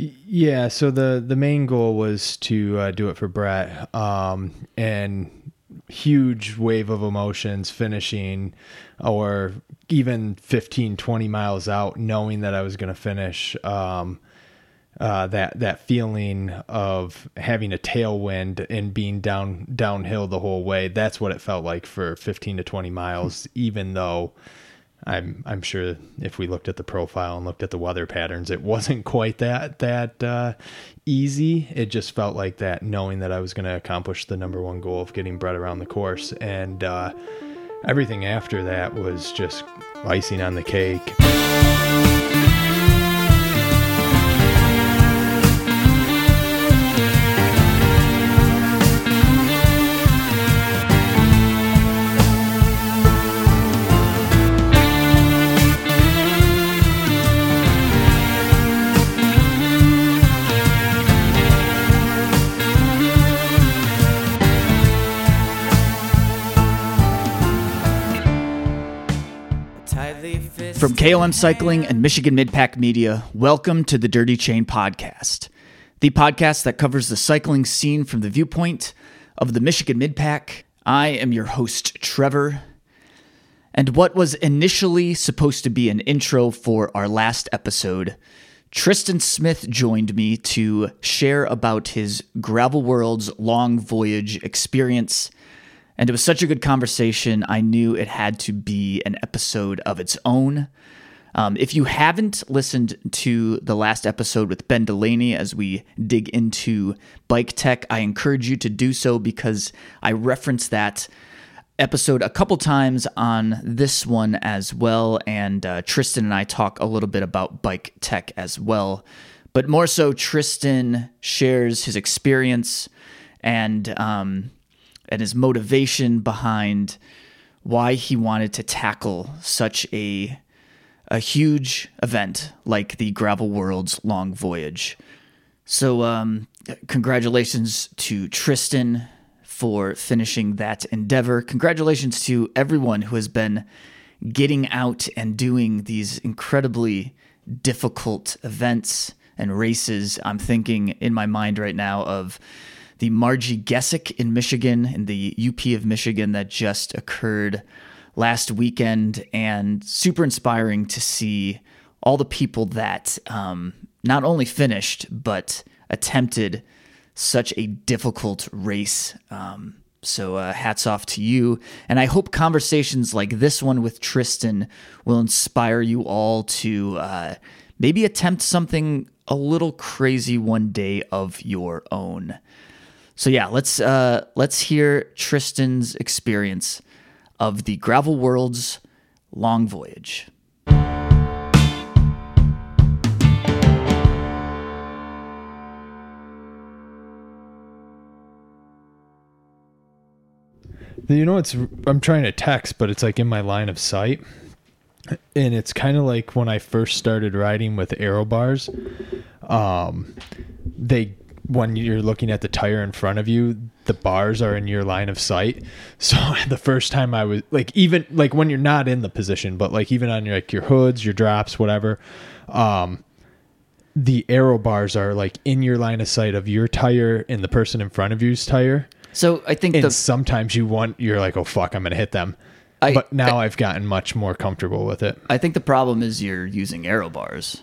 Yeah, so the the main goal was to uh, do it for Brett, um, and huge wave of emotions finishing, or even 15, 20 miles out, knowing that I was going to finish. Um, uh, that that feeling of having a tailwind and being down downhill the whole way. That's what it felt like for 15 to 20 miles, even though I'm I'm sure if we looked at the profile and looked at the weather patterns, it wasn't quite that that uh, easy. It just felt like that, knowing that I was going to accomplish the number one goal of getting Brett around the course, and uh, everything after that was just icing on the cake. From KOM Cycling and Michigan Midpack Media, welcome to the Dirty Chain Podcast, the podcast that covers the cycling scene from the viewpoint of the Michigan Midpack. I am your host, Trevor. And what was initially supposed to be an intro for our last episode, Tristan Smith joined me to share about his Gravel Worlds long voyage experience and it was such a good conversation, I knew it had to be an episode of its own. Um, if you haven't listened to the last episode with Ben Delaney as we dig into bike tech, I encourage you to do so because I reference that episode a couple times on this one as well. And uh, Tristan and I talk a little bit about bike tech as well. But more so, Tristan shares his experience and um, and his motivation behind why he wanted to tackle such a a huge event like the Gravel Worlds Long Voyage. So, um, congratulations to Tristan for finishing that endeavor. Congratulations to everyone who has been getting out and doing these incredibly difficult events and races. I'm thinking in my mind right now of the Marji Gesick in Michigan, in the UP of Michigan, that just occurred last weekend, and super inspiring to see all the people that um, not only finished, but attempted such a difficult race. Um, so, uh, hats off to you. And I hope conversations like this one with Tristan will inspire you all to uh, maybe attempt something a little crazy one day of your own. So yeah, let's uh, let's hear Tristan's experience of the Gravel Worlds long voyage. You know, it's I'm trying to text, but it's like in my line of sight, and it's kind of like when I first started riding with aero bars. Um, they when you're looking at the tire in front of you, the bars are in your line of sight. So the first time I was like, even like when you're not in the position, but like even on your like your hoods, your drops, whatever, um, the aero bars are like in your line of sight of your tire and the person in front of you's tire. So I think and the, sometimes you want you're like, oh fuck, I'm gonna hit them. I, but now I, I've gotten much more comfortable with it. I think the problem is you're using aero bars.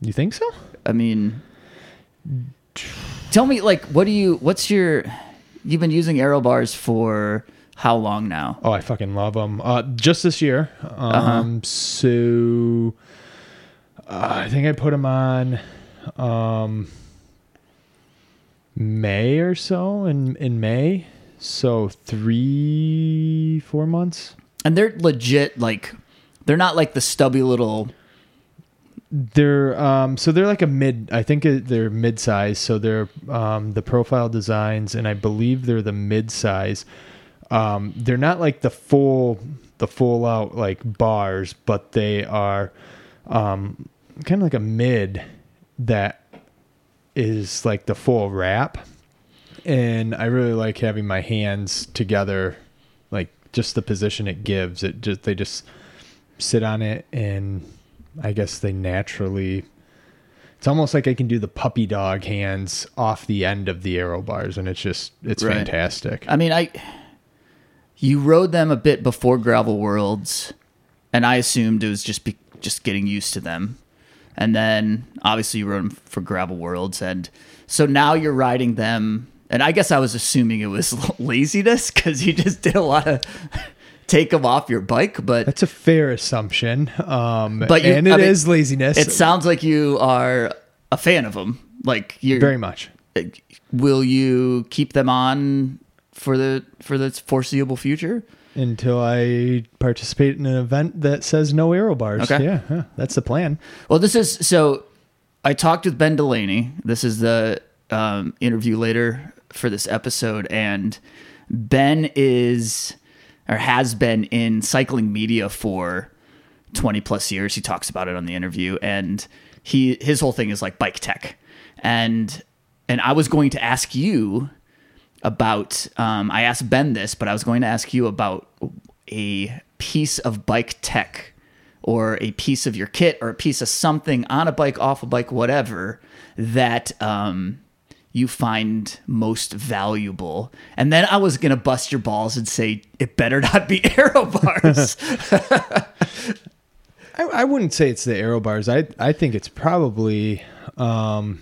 You think so? I mean, tell me like what do you what's your you've been using aero bars for how long now? Oh i fucking love them uh, just this year. Um, uh-huh. so uh, i think i put them on um, may or so in in may. So three four months. And they're legit like they're not like the stubby little they're um, so they're like a mid. I think they're mid size. So they're um, the profile designs, and I believe they're the mid size. Um, they're not like the full the full out like bars, but they are um, kind of like a mid that is like the full wrap. And I really like having my hands together, like just the position it gives. It just they just sit on it and I guess they naturally it's almost like I can do the puppy dog hands off the end of the aero bars, and it's just it's Right. fantastic. I mean, I you rode them a bit before Gravel Worlds, and I assumed it was just be, just getting used to them. And then obviously you rode them for Gravel Worlds, and so now you're riding them. And I guess I was assuming it was laziness because you just did a lot of take them off your bike, but That's a fair assumption. Um, But you- and it I is laziness. it sounds like you are a fan of them. Like you're very much. Will you keep them on for the for the foreseeable future? until I participate in an event that says no aero bars. Okay. Yeah, yeah, that's the plan. Well, this is so. I talked with Ben Delaney. This is the um, interview later for this episode, and Ben is or has been in cycling media for twenty plus years. He talks about it on the interview, and he his whole thing is like bike tech, and and I was going to ask you about. Um, I asked Ben this, but I was going to ask you about a piece of bike tech or a piece of your kit or a piece of something on a bike, off a bike, whatever that um, you find most valuable. And then I was gonna bust your balls and say it better not be aero bars. I, I wouldn't say it's the aero bars. I I think it's probably, um,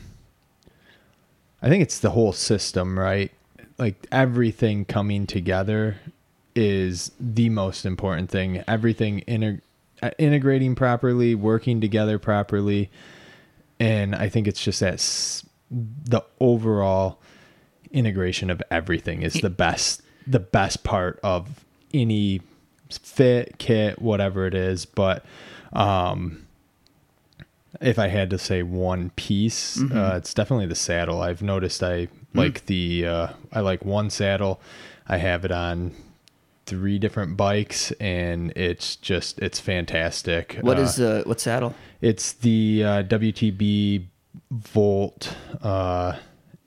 I think it's the whole system, right? Like everything coming together is the most important thing. Everything inter- uh, integrating properly, working together properly, and I think it's just that s- the overall integration of everything is the best the best part of any fit kit whatever it is. But um if i had to say one piece uh, it's definitely the saddle. I've noticed i like the uh, i like one saddle. I have it on three different bikes and it's just it's fantastic. What Uh, is uh, what saddle? it's the uh, WTB Volt, uh,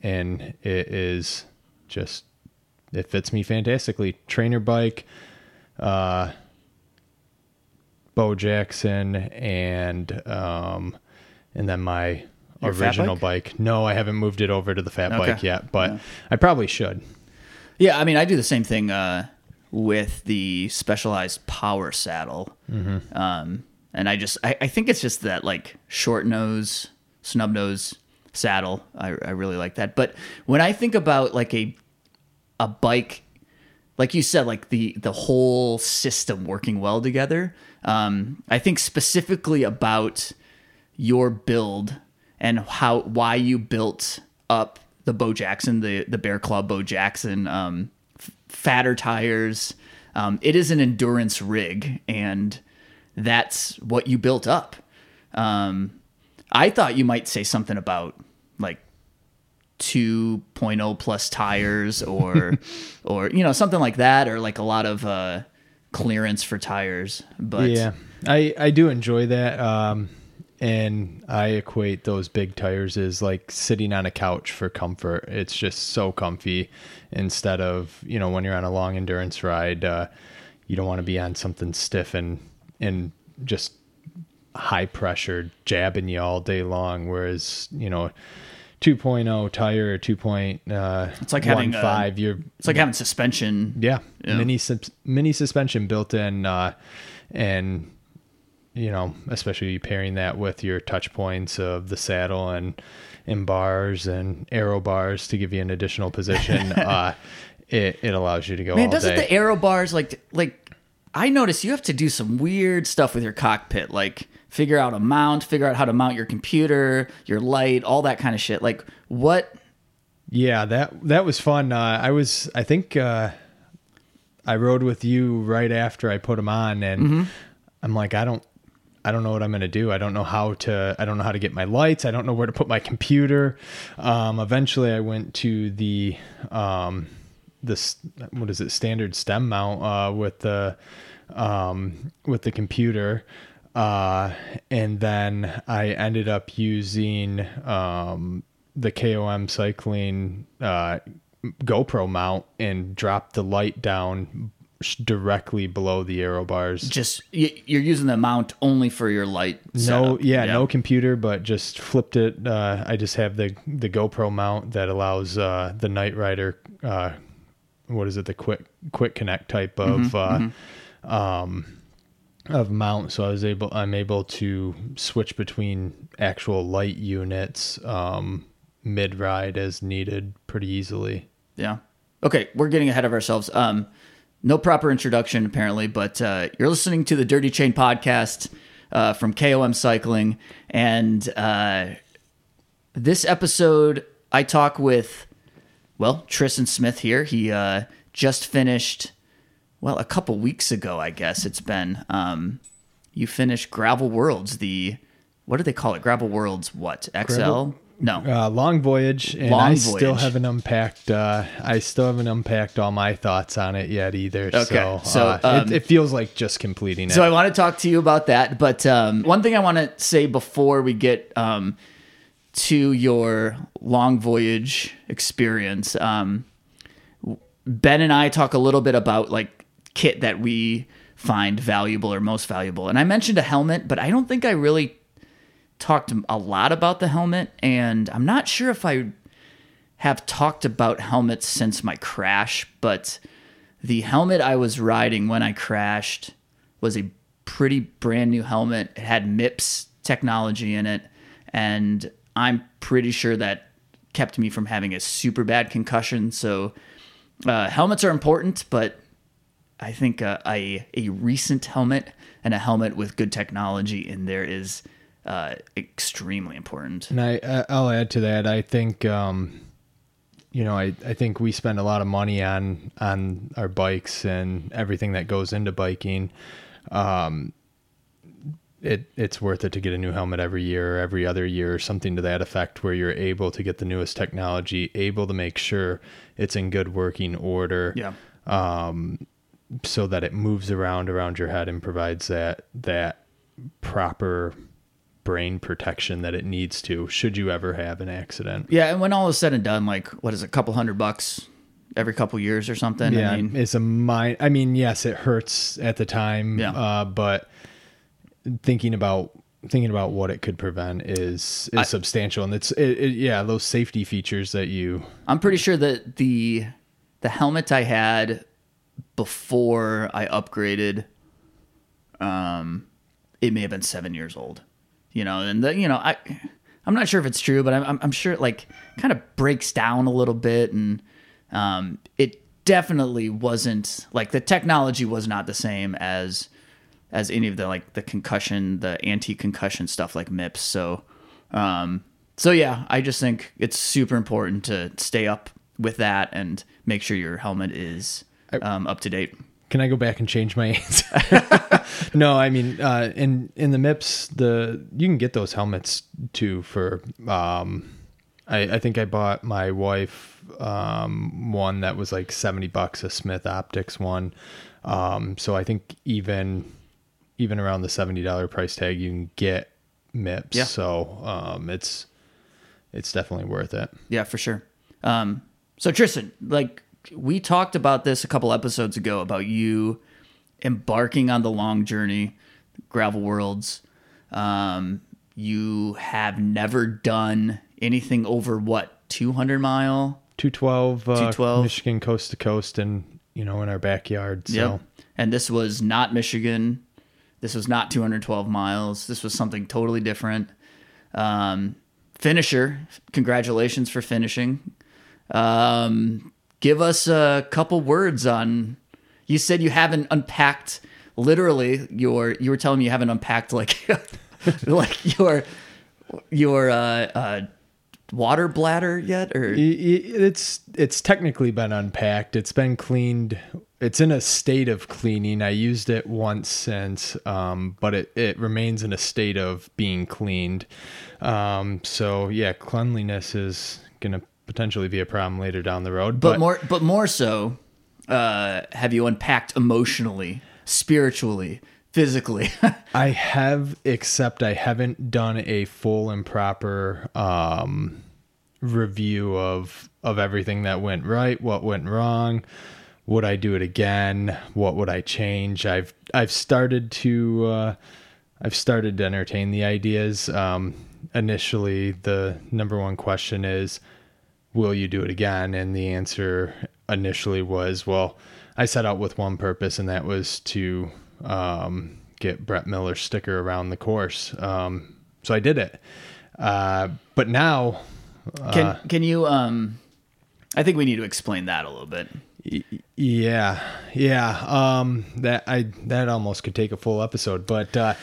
and it is just it fits me fantastically. Trainer bike, uh, Bo Jackson, and um, and then my Your original bike? bike? No, I haven't moved it over to the fat Okay. bike yet, but I probably should. Yeah, I mean, I do the same thing uh, with the specialized power saddle. Um, and I just, I, I think it's just that like short nose, snub nose saddle. I, I really like that. But when I think about like a, a bike, like you said, like the, the whole system working well together, um, I think specifically about your build and how why you built up the Bo Jackson, the the Bear Claw Bo Jackson, um, f- fatter tires. Um, it is an endurance rig, and that's what you built up. Um, I thought you might say something about like 2.0 plus tires or or you know something like that or like a lot of uh clearance for tires but yeah, I I do enjoy that. Um, and I equate those big tires as like sitting on a couch for comfort. It's just so comfy instead of you know when you're on a long endurance ride, uh, you don't want to be on something stiff and and just high pressure jabbing you all day long. Whereas you know. 2.0 tire or 2. Uh, It's like having five. You're it's like having suspension yeah, Yeah. mini mini suspension built in, uh, and you know, especially pairing that with your touch points of the saddle and and bars and aero bars to give you an additional position. uh, it it allows you to go Man, doesn't day. the aero bars like like I notice you have to do some weird stuff with your cockpit, like figure out a mount, figure out how to mount your computer, your light, all that kind of shit. Like what Yeah, that that was fun. Uh, I was, I think, uh, I rode with you right after I put them on, and Mm-hmm. I'm like, I don't, I don't know what I'm gonna do. I don't know how to. I don't know how to get my lights. I don't know where to put my computer. Um, eventually, I went to the um, this what is it standard stem mount uh, with the um, with the computer. Uh, and then I ended up using um, the KOM cycling uh, GoPro mount and dropped the light down directly below the aero bars. Just you're using the mount only for your light. No, setup. yeah, no computer, but just flipped it. Uh, I just have the the GoPro mount that allows uh, the NiteRider. Uh, what is it? The quick quick connect type of uh, um, of mount. So I was able. I'm able to switch between actual light units um, mid ride as needed pretty easily. Yeah. Okay, we're getting ahead of ourselves. Um, no proper introduction apparently, but uh, you're listening to the Dirty Chain podcast uh, from KOM Cycling, and uh, this episode I talk with well Tristan Smith here. He uh, just finished well a couple weeks ago, I guess it's been. Um, you finished Gravel Worlds, the what do they call it? Gravel Worlds, what XL? Gravel- No, Uh, long voyage, and Long I still haven't unpacked. Uh, I still haven't unpacked all my thoughts on it yet either. Okay, So, so, uh, um, it, it feels like just completing it. So I want to talk to you about that. But um, one thing I want to say before we get um, to your long voyage experience, um, Ben and I talk a little bit about like kit that we find valuable or most valuable. And I mentioned a helmet, but I don't think I really talked a lot about the helmet. And I'm not sure if I have talked about helmets since my crash, but the helmet I was riding when I crashed was a pretty brand new helmet. It had MIPS technology in it, and I'm pretty sure that kept me from having a super bad concussion. So, uh, helmets are important, but I think uh, a a recent helmet and a helmet with good technology in there is uh, extremely important. And I, I- I'll add to that. I think, um, you know, I, I think we spend a lot of money on on our bikes and everything that goes into biking. Um, it it's worth it to get a new helmet every year or every other year or something to that effect, where you're able to get the newest technology, able to make sure it's in good working order. Yeah. So that it moves around around your head and provides that that proper brain protection that it needs to should you ever have an accident. Yeah, and when all is said and done, like what is it, a couple hundred bucks every couple years or something? Yeah, I mean, it's a mind. I mean, yes, it hurts at the time. Yeah. Uh, but thinking about thinking about what it could prevent is is substantial, and it's it, it, yeah those safety features that you I'm pretty sure that the the helmet I had before I upgraded, um, it may have been seven years old. You know, and the you know I. I'm not sure if it's true, but I'm, I'm, sure it like kind of breaks down a little bit, and um, it definitely wasn't like the technology was not the same as as any of the like the concussion, the anti-concussion stuff like MIPS. So, um, so yeah, I just think it's super important to stay up with that and make sure your helmet is um, up to date. Can I go back and change my answer? no, I mean, uh, in in the MIPS, the you can get those helmets too for. Um, I, I think I bought my wife um, one that was like seventy bucks, a Smith Optics one. Um, so I think even even around the seventy dollar price tag, you can get MIPS. Yeah. So um, it's it's definitely worth it. Yeah, for sure. Um, so Tristan, like we talked about this a couple episodes ago about you embarking on the long journey, gravel worlds. Um, you have never done anything over what 200 mile. 212, uh, 212. Michigan coast to coast, and you know in our backyard. So. Yep. And this was not Michigan. This was not 212 miles. This was something totally different. Um, finisher, congratulations for finishing. Um, give us a couple words on. You said you haven't unpacked literally your. You were telling me you haven't unpacked like like your your uh, uh, water bladder yet, or It's it's technically been unpacked. It's been cleaned. It's in a state of cleaning. I used it once since, um, but it, it remains in a state of being cleaned. Um, so yeah, cleanliness is gonna potentially be a problem later down the road. but more but more so uh have you unpacked emotionally spiritually physically I have, except I haven't done a full and proper um, review of of everything that went right, what went wrong, would I do it again? What would I change? I've I've started to uh, I've started to entertain the ideas. Um, initially, the number one question is, will you do it again? And the answer initially was, well, I set out with one purpose, and that was to um, get Brett Miller's sticker around the course. Um, so I did it. Uh, but now, Can uh, can you um I think we need to explain that a little bit. y- yeah, yeah, um, that I that almost could take a full episode, but uh,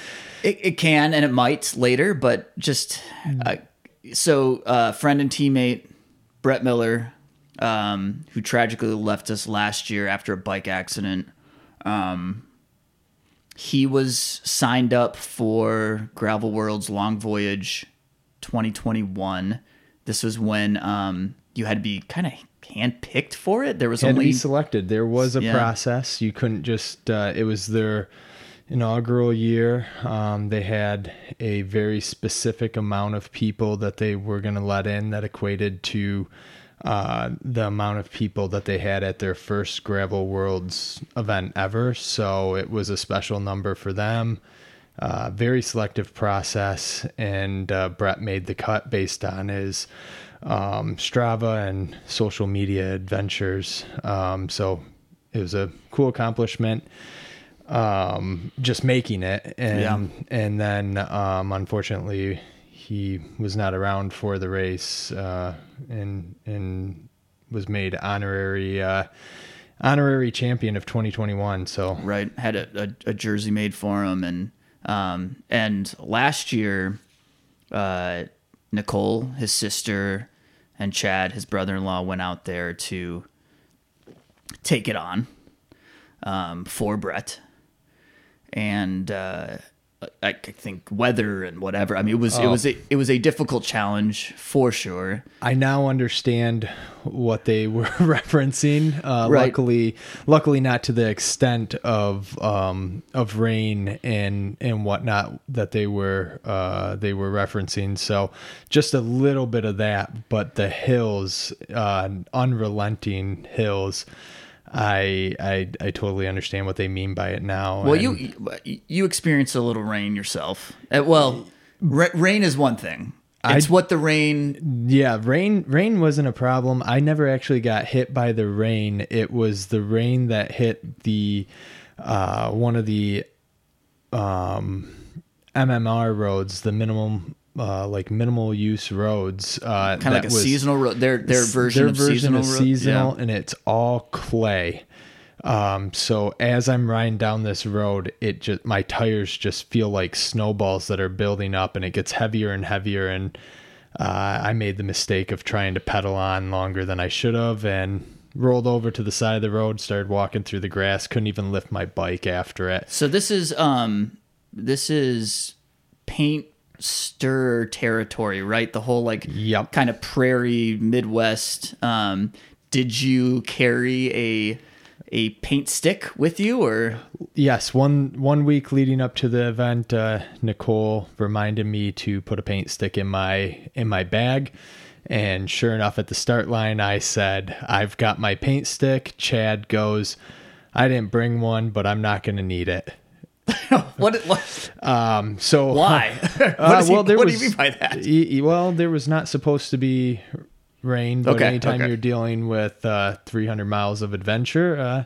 It, it can and it might later, but just uh, so uh, friend and teammate Brett Miller, um, who tragically left us last year after a bike accident. Um, he was signed up for Gravel World's Long Voyage 2021. This was when um, you had to be kind of handpicked for it. There was had to only be selected. There was a Yeah. process. You couldn't just. Uh, it was their inaugural year. Um, they had a very specific amount of people that they were going to let in that equated to uh, the amount of people that they had at their first Gravel Worlds event ever. So it was a special number for them. Uh, very selective process, and uh, Brett made the cut based on his um, Strava and social media adventures. Um, so it was a cool accomplishment. Um, just making it, and Yeah. and then um, unfortunately he was not around for the race, uh, and and was made honorary uh, honorary champion of 2021. So right had a, a, a jersey made for him and um and last year uh nicole his sister and chad his brother-in-law went out there to take it on um for brett and uh I think weather and whatever. I mean, it was it Oh. was a, it was a difficult challenge for sure. I now understand what they were referencing. Uh, Right. Luckily, luckily not to the extent of um, of rain and and whatnot that they were uh, they were referencing. So just a little bit of that, but the hills, uh, unrelenting hills. I, I I totally understand what they mean by it now. Well, you you experienced a little rain yourself. Uh, well, ra- rain is one thing. It's I- what the rain. Yeah, rain rain wasn't a problem. I never actually got hit by the rain. It was the rain that hit the uh, one of the um, MMR roads, the minimum uh, like minimal use roads. Uh, Kind of like a seasonal road. Their their version their of version seasonal. seasonal, and it's all clay. Um, so as I'm riding down this road, it just my tires just feel like snowballs that are building up, and it gets heavier and heavier. And uh, I made the mistake of trying to pedal on longer than I should have, and rolled over to the side of the road, started walking through the grass, couldn't even lift my bike after it. So this is um this is paint stir territory, right? The whole like Yep. kind of prairie Midwest. Um, did you carry a a paint stick with you, or Yes, one one week leading up to the event, uh, Nicole reminded me to put a paint stick in my in my bag, and sure enough, at the start line, I said, "I've got my paint stick." Chad goes, "I didn't bring one, but I'm not going to need it." what? what Um, so why? what, Uh, he- well, there what was, do you mean by that? well, there was not supposed to be rain, but Okay, anytime okay. you're dealing with uh, 300 miles of adventure, uh,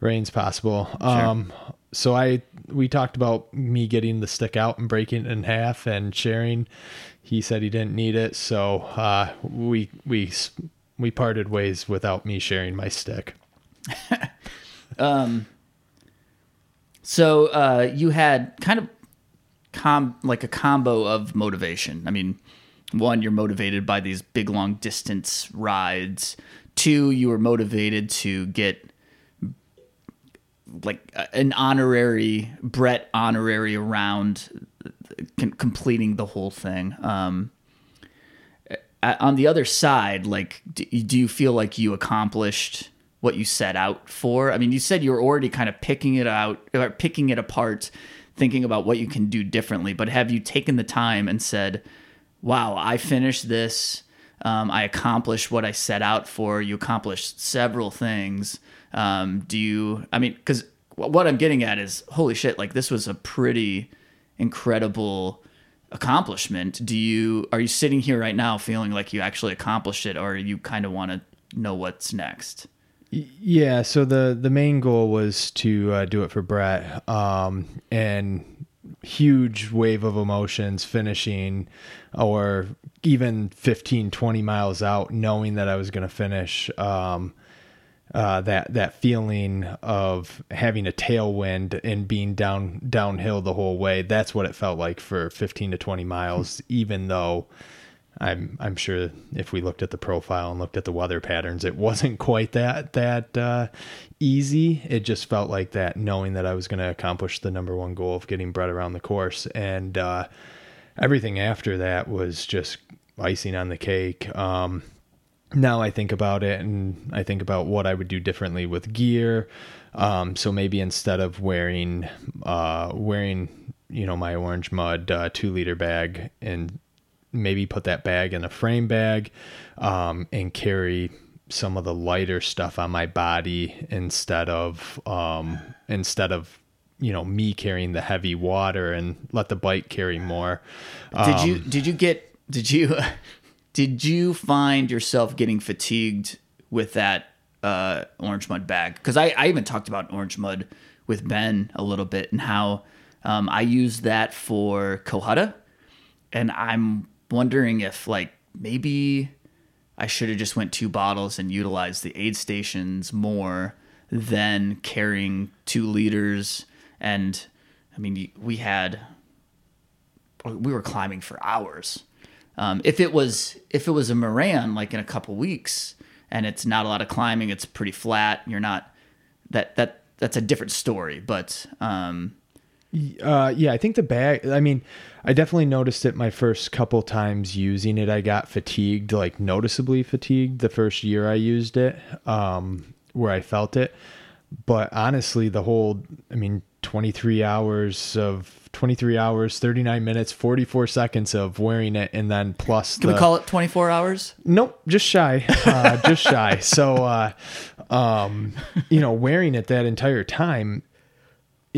rain's possible. Um, so I we talked about me getting the stick out and breaking it in half and sharing. He said he didn't need it, so uh, we we we parted ways without me sharing my stick. So uh, you had kind of com like a combo of motivation. I mean, one, you're motivated by these big long distance rides. Two, you were motivated to get like an honorary Brett honorary around completing the whole thing. Um, on the other side, like, do, do you feel like you accomplished what you set out for? I mean, you said you were already kind of picking it out, or picking it apart, thinking about what you can do differently. But have you taken the time and said, "Wow, I finished this. Um, I accomplished what I set out for. You accomplished several things. Um, do you? I mean, because what I'm getting at is, holy shit! Like this was a pretty incredible accomplishment. Do you? Are you sitting here right now feeling like you actually accomplished it, or you kind of want to know what's next? Yeah. So the the main goal was to uh, do it for Brett, um, and huge wave of emotions finishing or even 15 20 miles out knowing that i was going to finish um, uh, that that feeling of having a tailwind and being down downhill the whole way that's what it felt like for 15 to 20 miles even though I'm I'm sure if we looked at the profile and looked at the weather patterns, it wasn't quite that that uh, easy. It just felt like that, knowing that I was going to accomplish the number one goal of getting Brett around the course, and uh, everything after that was just icing on the cake. Um, now I think about it, and I think about what I would do differently with gear. Um, so maybe instead of wearing uh, wearing you know my orange mud uh, two liter bag and maybe put that bag in a frame bag um, and carry some of the lighter stuff on my body instead of um, instead of you know me carrying the heavy water and let the bike carry more. Um, did you um, did you get did you did you find yourself getting fatigued with that uh, orange mud bag? Because I, I even talked about orange mud with Ben a little bit and how um, I use that for Cohutta, and I'm wondering if like maybe I should have just went two bottles and utilized the aid stations more than carrying two liters. And I mean, we had we were climbing for hours. Um, if it was if it was a Moran like in a couple weeks and it's not a lot of climbing, it's pretty flat. You're not that that that's a different story. But um, uh, yeah, I think the bag. I mean, I definitely noticed it my first couple times using it. I got fatigued, like noticeably fatigued, the first year I used it, um, where I felt it. But honestly, the whole, I mean, 23 hours of 23 hours, 39 minutes, 44 seconds of wearing it, and then plus. Can the, we call it 24 hours? Nope, just shy, uh, just shy. So, uh, um, you know, wearing it that entire time,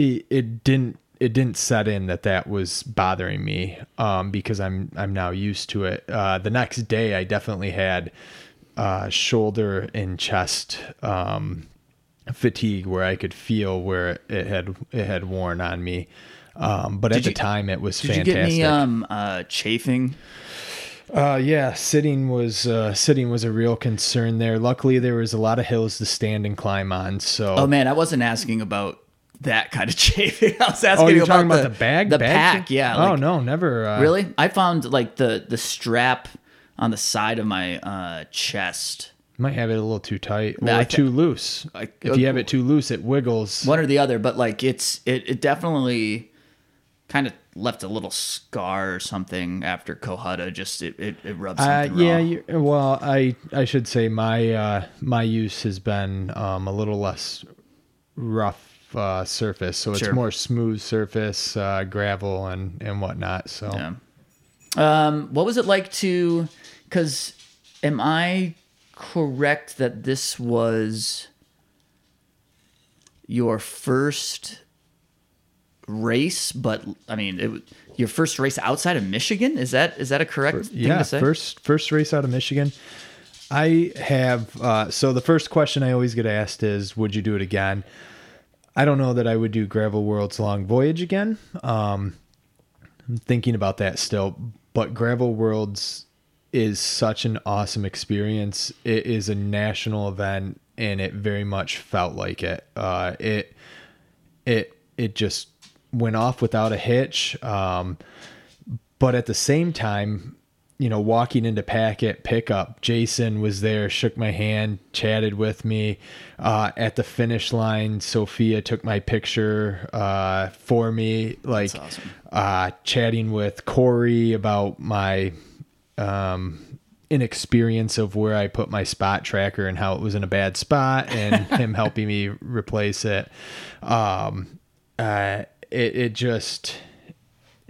it, it didn't it didn't set in that that was bothering me um, because I'm I'm now used to it. Uh, the next day, I definitely had uh, shoulder and chest um, fatigue where I could feel where it had it had worn on me. Um, but did at you, the time, it was did fantastic. Did you get any um, uh, chafing? Uh, yeah, sitting was uh, sitting was a real concern there. Luckily, there was a lot of hills to stand and climb on. So, oh man, I wasn't asking about that kind of chafing. I was asking oh, you're about, talking about the, the bag, the bag pack. Yeah. Oh, like, oh no, never. Uh... Really? I found like the the strap on the side of my uh, chest. Might have it a little too tight or I, too loose. I, if you have it too loose, it wiggles. One or the other, but like it's it, it definitely kind of left a little scar or something after Cohutta. Just it it, it rubs uh, uh, yeah, well, I I should say my uh, my use has been um, a little less rough uh, surface, so it's sure. more smooth surface, uh, gravel and and whatnot. So, yeah. Um, what was it like to? Because am I correct that this was your first race? But I mean, it, your first race outside of Michigan. Is that is that a correct thing yeah, to say? First first race out of Michigan. I have uh, so the first question I always get asked is, "Would you do it again?" I don't know that I would do Gravel World's Long Voyage again. Um, I'm thinking about that still, but Gravel Worlds is such an awesome experience. It is a national event, and it very much felt like it. Uh, it it it just went off without a hitch. Um, but at the same time, you know, walking into Packet pickup, Jason was there, shook my hand, chatted with me. Uh, at the finish line, Sophia took my picture uh, for me, like awesome. uh, chatting with Corey about my um, inexperience of where I put my spot tracker and how it was in a bad spot, and him helping me replace it. Um, uh, it, it just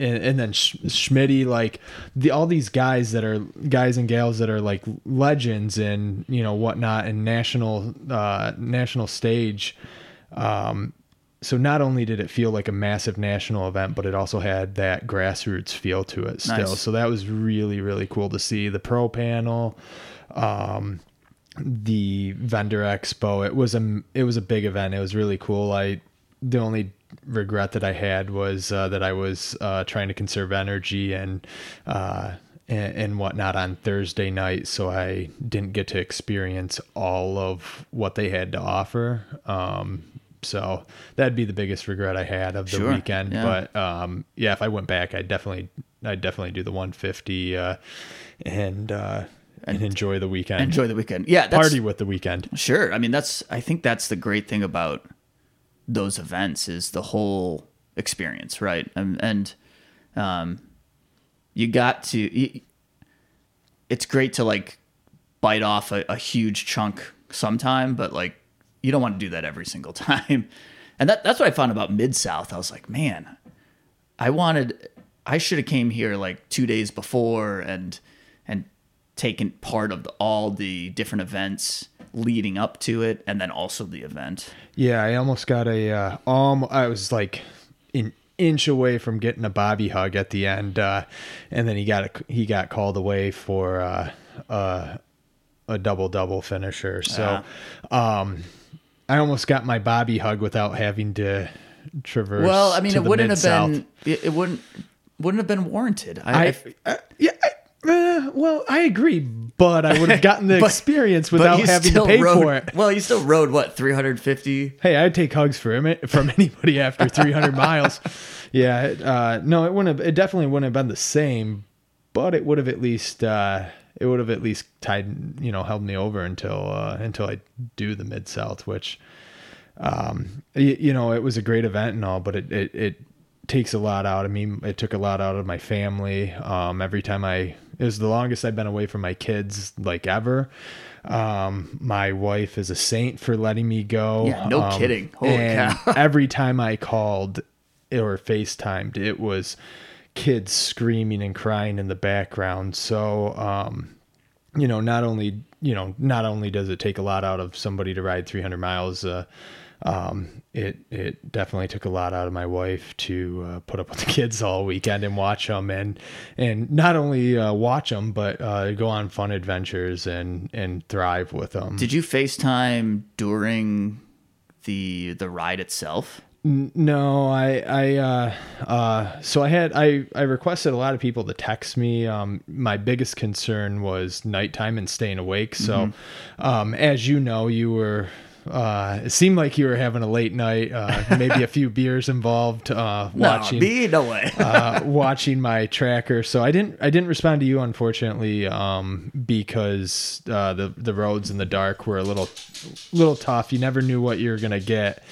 and, and then Sch- Schmitty, like the all these guys that are guys and gals that are like legends and you know whatnot and national uh, national stage. Um, so not only did it feel like a massive national event, but it also had that grassroots feel to it still. Nice. So that was really really cool to see the pro panel. Um, the vendor expo it was a it was a big event it was really cool i the only regret that i had was uh, that i was uh, trying to conserve energy and uh and, and whatnot on thursday night so i didn't get to experience all of what they had to offer um so that'd be the biggest regret i had of the Sure, weekend yeah. but um yeah if i went back i'd definitely i'd definitely do the 150 uh and uh and enjoy the weekend Enjoy the weekend. Yeah, that's party with the weekend. Sure. I mean, that's I think that's the great thing about those events is the whole experience, right? And, and um, you got to. You, it's great to like bite off a, a huge chunk sometime, but like you don't want to do that every single time. And that that's what I found about Mid South. I was like, man, I wanted. I should have came here like two days before and and taken part of the, all the different events leading up to it, and then also the event. Yeah, I almost got a uh, um I was like an inch away from getting a Bobby hug at the end uh and then he got a, he got called away for uh uh a double double finisher. So um I almost got my Bobby hug without having to traverse Well, I mean, it wouldn't have Mid-South. been it, it wouldn't wouldn't have been warranted. I, I, uh, yeah, Uh, well, I agree, but I would have gotten the But- experience without you having to still pay rode, for it. Well, you still rode what three hundred fifty. Hey, I'd take hugs from from anybody after 300 miles. Yeah, it, uh, no, it wouldn't. Have, it definitely wouldn't have been the same, but it would have at least uh, it would have at least tied you know held me over until uh, until I do the mid south, which um, you, you know it was a great event and all, but it, it it takes a lot out of me. It took a lot out of my family. Um, every time I it was the longest I've been away from my kids like ever. Um, my wife is a saint for letting me go. Yeah, no Um, kidding. Holy cow. every time I called or FaceTimed, it was kids screaming and crying in the background. So, um, you know, not only, you know, not only does it take a lot out of somebody to ride 300 miles, uh, um, it, it definitely took a lot out of my wife to, uh, put up with the kids all weekend and watch them and, and not only, uh, watch them, but, uh, go on fun adventures and, and thrive with them. Did you FaceTime during the the ride itself? No, I, I, uh, uh, so I had, I, I requested a lot of people to text me. Um, my biggest concern was nighttime and staying awake. So, um, as you know, you were, uh, it seemed like you were having a late night, uh, maybe a few beers involved, uh, watching, No, me, no way. uh, watching my tracker. So I didn't I didn't respond to you unfortunately um, because uh, the the roads in the dark were a little little tough. You never knew what you were gonna get.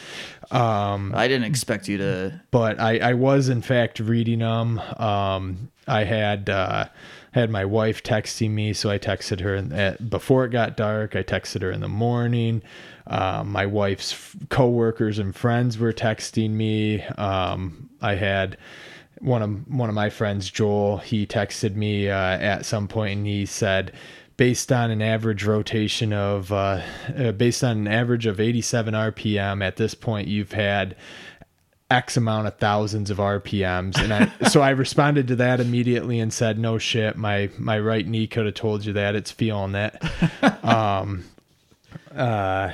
Um, I didn't expect you to. but I, I was in fact reading them. Um, I had uh, had my wife texting me, so I texted her at, before it got dark. I texted her in the morning. Um, my wife's coworkers and friends were texting me. Um, I had one of one of my friends, Joel. He texted me uh, at some point, and he said based on an average rotation of uh, uh, based on an average of 87 rpm at this point you've had x amount of thousands of rpms and i so i responded to that immediately and said no shit my my right knee could have told you that it's feeling it um uh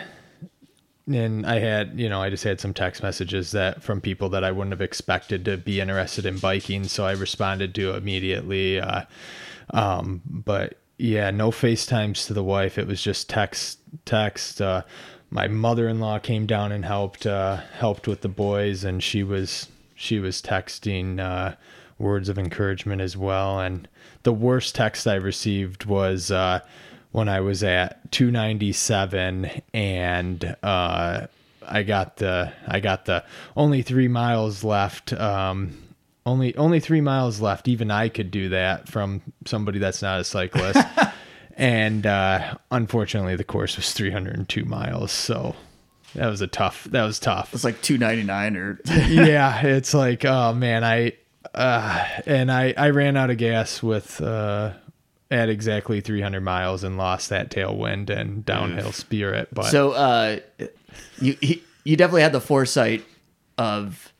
and I had, you know, I just had some text messages that from people that I wouldn't have expected to be interested in biking, so I responded to immediately. Uh, um, but yeah, no FaceTimes to the wife. It was just text, text. Uh, my mother-in-law came down and helped, uh, helped with the boys, and she was she was texting uh, words of encouragement as well. And the worst text I received was. Uh, when I was at 297 and uh, I got the I got the only three miles left. Um, only only three miles left. Even I could do that from somebody that's not a cyclist. and uh, unfortunately, the course was 302 miles. So that was a tough. That was tough It's like two ninety nine or yeah, it's like, oh man, I Uh, and I, I ran out of gas with uh, at exactly 300 miles and lost that tailwind and downhill spirit. But So uh, you he, you definitely had the foresight of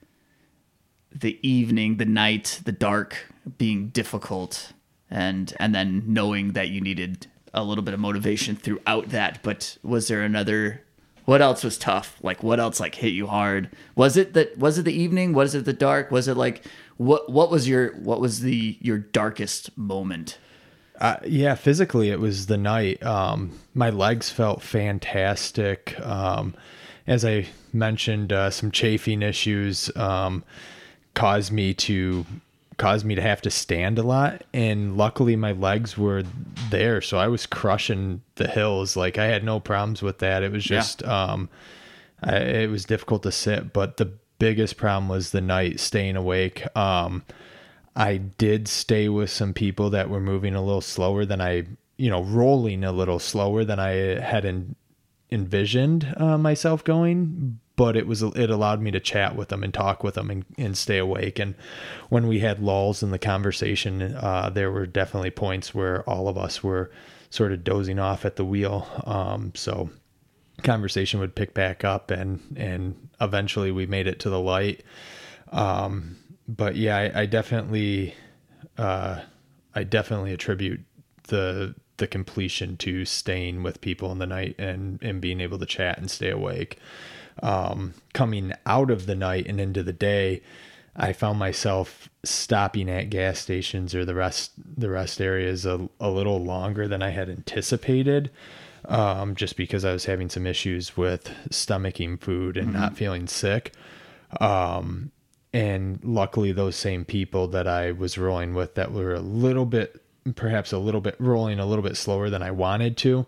the evening, the night, the dark being difficult, and and then knowing that you needed a little bit of motivation throughout that. But was there another? What else was tough? Like what else like hit you hard? Was it that? Was it the evening? Was it the dark? Was it like what? What was your? What was the your darkest moment? Uh, yeah, physically it was the night. Um, my legs felt fantastic. Um, as I mentioned, uh, some chafing issues um, caused me to caused me to have to stand a lot, and luckily my legs were there, so I was crushing the hills. Like I had no problems with that. It was Yeah. just um, I, it was difficult to sit, but the biggest problem was the night staying awake. Um, I did stay with some people that were moving a little slower than I, you know, rolling a little slower than I had en- envisioned uh, myself going. But it was it allowed me to chat with them and talk with them and, and stay awake. And when we had lulls in the conversation, uh, there were definitely points where all of us were sort of dozing off at the wheel. Um, so conversation would pick back up and and eventually we made it to the light um but yeah i, I definitely uh i definitely attribute the the completion to staying with people in the night and and being able to chat and stay awake um coming out of the night and into the day i found myself stopping at gas stations or the rest the rest areas a, a little longer than i had anticipated um, just because I was having some issues with stomaching food and not feeling sick. Um, and luckily, those same people that I was rolling with that were a little bit, perhaps a little bit rolling a little bit slower than I wanted to,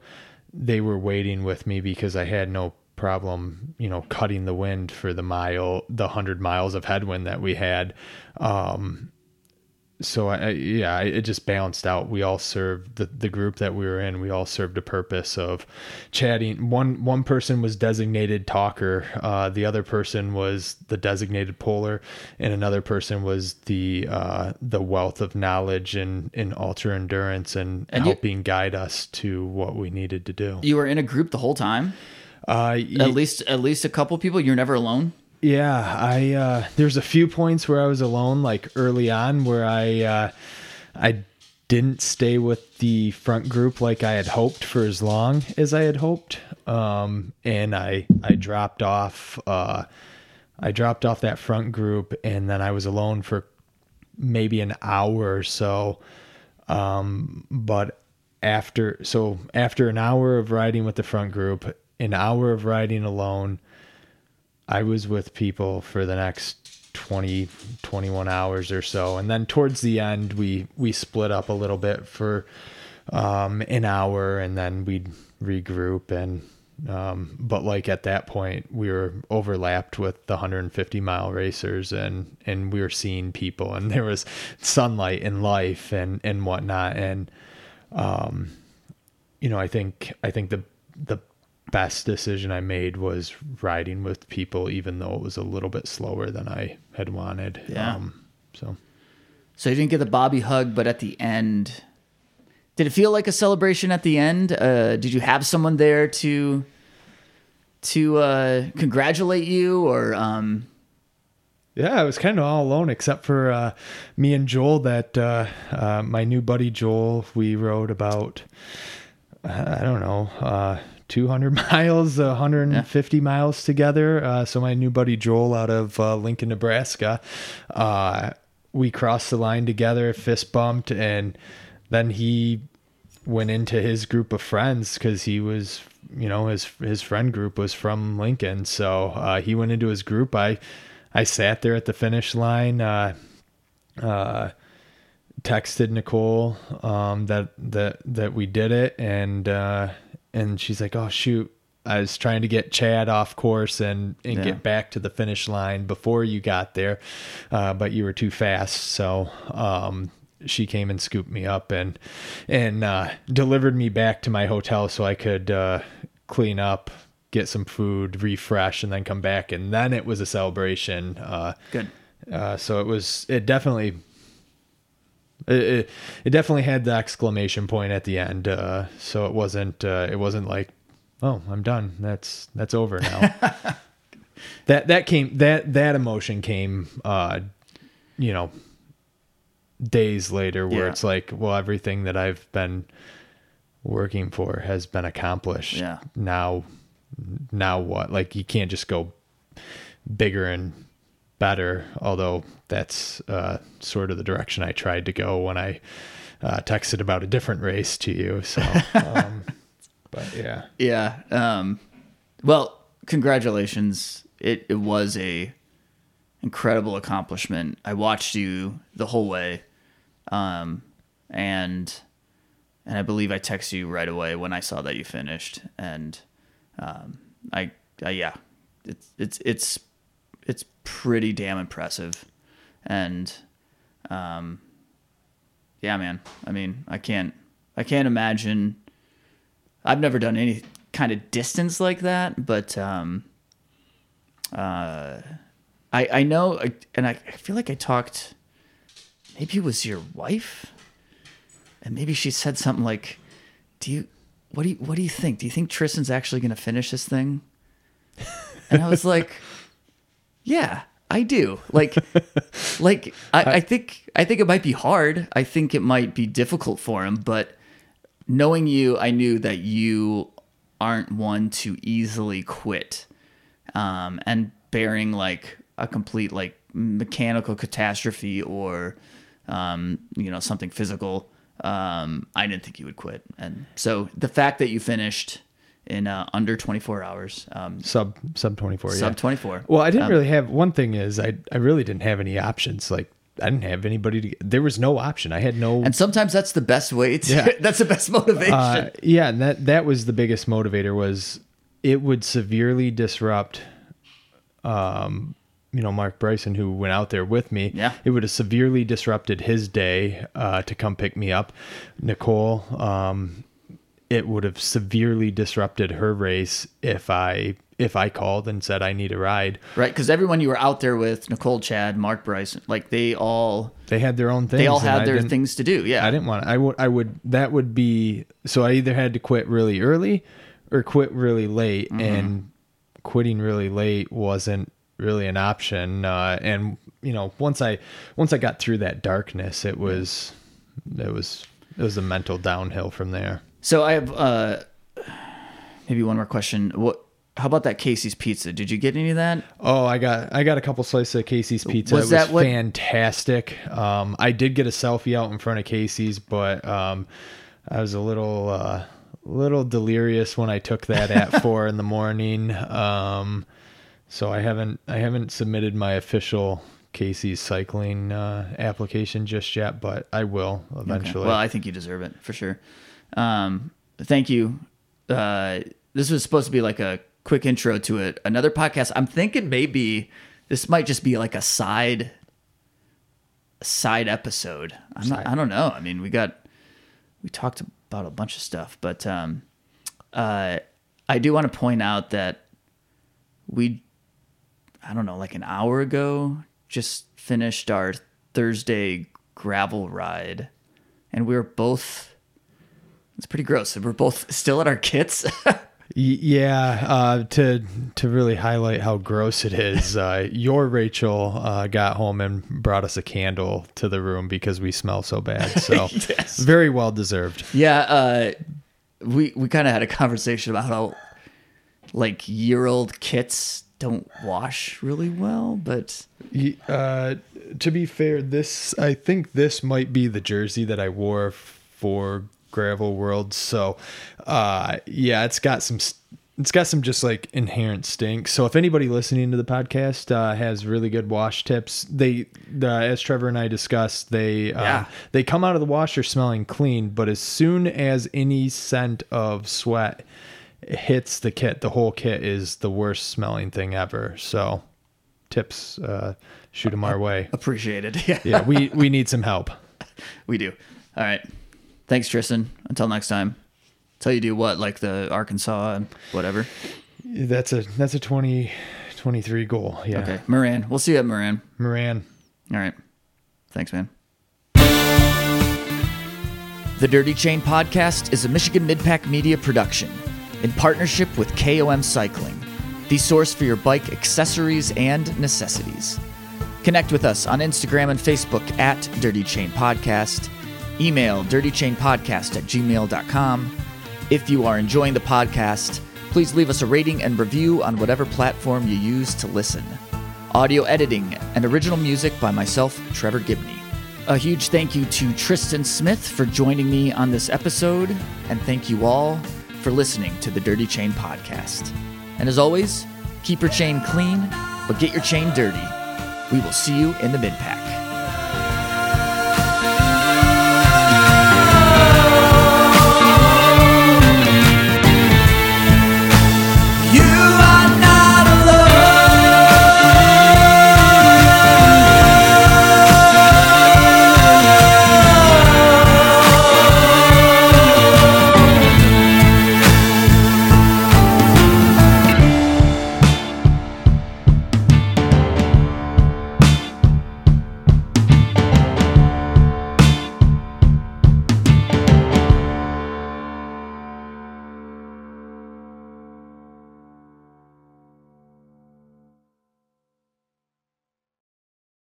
they were waiting with me because I had no problem, you know, cutting the wind for the mile, the hundred miles of headwind that we had. Um, so I, I yeah, I- it just balanced out. We all served the, the group that we were in. We all served a purpose of chatting. One one person was designated talker. Uh, the other person was the designated puller, and another person was the uh, the wealth of knowledge and in ultra endurance and, And you- helping guide us to what we needed to do. You were in a group the whole time. Uh, At least at least a couple people. You're never alone. Yeah, I uh there's a few points where I was alone like early on where I uh I didn't stay with the front group like I had hoped for as long as I had hoped. Um and I I dropped off uh I dropped off that front group and then I was alone for maybe an hour or so. Um but after so after an hour of riding with the front group, an hour of riding alone, I was with people for the next 20 21 hours or so and then towards the end we we split up a little bit for um an hour and then we'd regroup and um but like at that point we were overlapped with the 150 mile racers and and we were seeing people and there was sunlight and life and and whatnot and um you know i think i think the the best decision I made was riding with people, even though it was a little bit slower than I had wanted. Yeah. Um, so So you didn't get the Bobby hug, but at the end, did it feel like a celebration at the end? Uh, did you have someone there to to uh, congratulate you, or um, yeah, I was kind of all alone except for uh, me and Joel. That uh, uh, my new buddy Joel, we rode about I don't know. Uh, 200 miles, 150 miles together. Uh, so my new buddy Joel out of uh, Lincoln, Nebraska, uh, we crossed the line together, fist bumped, and then he went into his group of friends because he was, you know, his his friend group was from Lincoln. So uh, he went into his group. I I sat there at the finish line. Uh, uh, texted Nicole um, that that that we did it, and uh, and she's like, "Oh shoot." I was trying to get Chad off course and, and Yeah. get back to the finish line before you got there, uh, but you were too fast. So um, she came and scooped me up and and uh, delivered me back to my hotel so I could uh, clean up, get some food, refresh, and then come back. And then it was a celebration. Uh, good? Uh, so it was it definitely it, it, it definitely had the exclamation point at the end. Uh, so it wasn't uh, it wasn't like oh I'm done that's that's over now. that that came that that emotion came uh, you know days later where Yeah. it's like well everything that I've been working for has been accomplished. Yeah. Now now what? Like you can't just go bigger and better, although that's uh, sort of the direction I tried to go when I uh, texted about a different race to you. So, um, but yeah, Yeah. Um, well, congratulations. It it was a incredible accomplishment. I watched you the whole way, um, and and I believe I texted you right away when I saw that you finished. And um, I, I yeah, it's it's it's it's pretty damn impressive. And um, yeah, man. I mean, I can't I can't imagine. I've never done any kind of distance like that, but um, uh, I I know, and I, I feel like I talked. Maybe it was your wife, and maybe she said something like, "Do you what do you what do you think? Do you think Tristan's actually going to finish this thing?" And I was like, "Yeah, I do." Like, like I, I think I think it might be hard. I think it might be difficult for him, but knowing you, I knew that you aren't one to easily quit. Um, and bearing like a complete like mechanical catastrophe or um, you know something physical, um, I didn't think you would quit. And so the fact that you finished in uh, under 24 hours, um, sub sub twenty four. sub Yeah. 24. Well, I didn't um, really have one thing is I I really didn't have any options. Like I didn't have anybody to. There was no option. I had no. And sometimes that's the best way to. Yeah. that's the best motivation. Uh, yeah, and that that was the biggest motivator was it would severely disrupt um you know Mark Bryson who went out there with me. Yeah. It would have severely disrupted his day uh to come pick me up. Nicole um it would have severely disrupted her race if I if I called and said I need a ride. right? Because everyone you were out there with, Nicole, Chad, Mark Bryson, like they all They had their own things. they all had I their things to do. Yeah. I didn't want. I would. I would. That would be. So I either had to quit really early, or quit really late, Mm-hmm. and quitting really late wasn't really an option. Uh, and you know, once I once I got through that darkness, it was it was it was a mental downhill from there. So I have uh, maybe one more question. What? How about that Casey's Pizza? Did you get any of that? Oh, I got I got a couple slices of Casey's pizza. Was it was that what- fantastic. Um, I did get a selfie out in front of Casey's, but um, I was a little uh, little delirious when I took that at four in the morning. Um, so I haven't I haven't submitted my official Casey's cycling uh, application just yet, but I will eventually. Well, I think you deserve it for sure. Um, thank you. Uh, this was supposed to be like a quick intro to it. Another podcast. I'm thinking maybe this might just be like a side side episode. I'm not, I don't know. I mean, we got we talked about a bunch of stuff, but um, uh, I do want to point out that we I don't know, like an hour ago, just finished our Thursday gravel ride, and we were both. It's pretty gross. We're both still at our kits. Yeah, uh, to to really highlight how gross it is, uh, your Rachel uh, got home and brought us a candle to the room because we smell so bad. So Yes. very well deserved. yeah, uh, we we kind of had a conversation about how like year old kits don't wash really well, but Uh, to be fair, this I think this might be the jersey that I wore for Gravel World. So, uh, yeah, it's got some. It's got some just like inherent stink. So if anybody listening to the podcast uh, has really good wash tips, they, the, as Trevor and I discussed, they uh, Yeah. they come out of the washer smelling clean. But as soon as any scent of sweat hits the kit, the whole kit is the worst smelling thing ever. So tips, uh, shoot them our way. appreciated. Yeah, Yeah, we we need some help. we do. All right. Thanks, Tristan. Until next time. Tell you do what, like the Arkansas and whatever. That's a that's a twenty twenty three goal. Yeah, Okay, Moran. We'll see you at Moran. Moran. All right. Thanks, man. The Dirty Chain Podcast is a Michigan Midpack Media production in partnership with KOM Cycling, the source for your bike accessories and necessities. Connect with us on Instagram and Facebook at Dirty Chain Podcast. Email dirtychainpodcast at gmail.com. If you are enjoying the podcast, please leave us a rating and review on whatever platform you use to listen. Audio editing and original music by myself, Trevor Gibney. A huge thank you to Tristan Smith for joining me on this episode, and thank you all for listening to the Dirty Chain Podcast. And as always, keep your chain clean, but get your chain dirty. We will see you in the mid pack.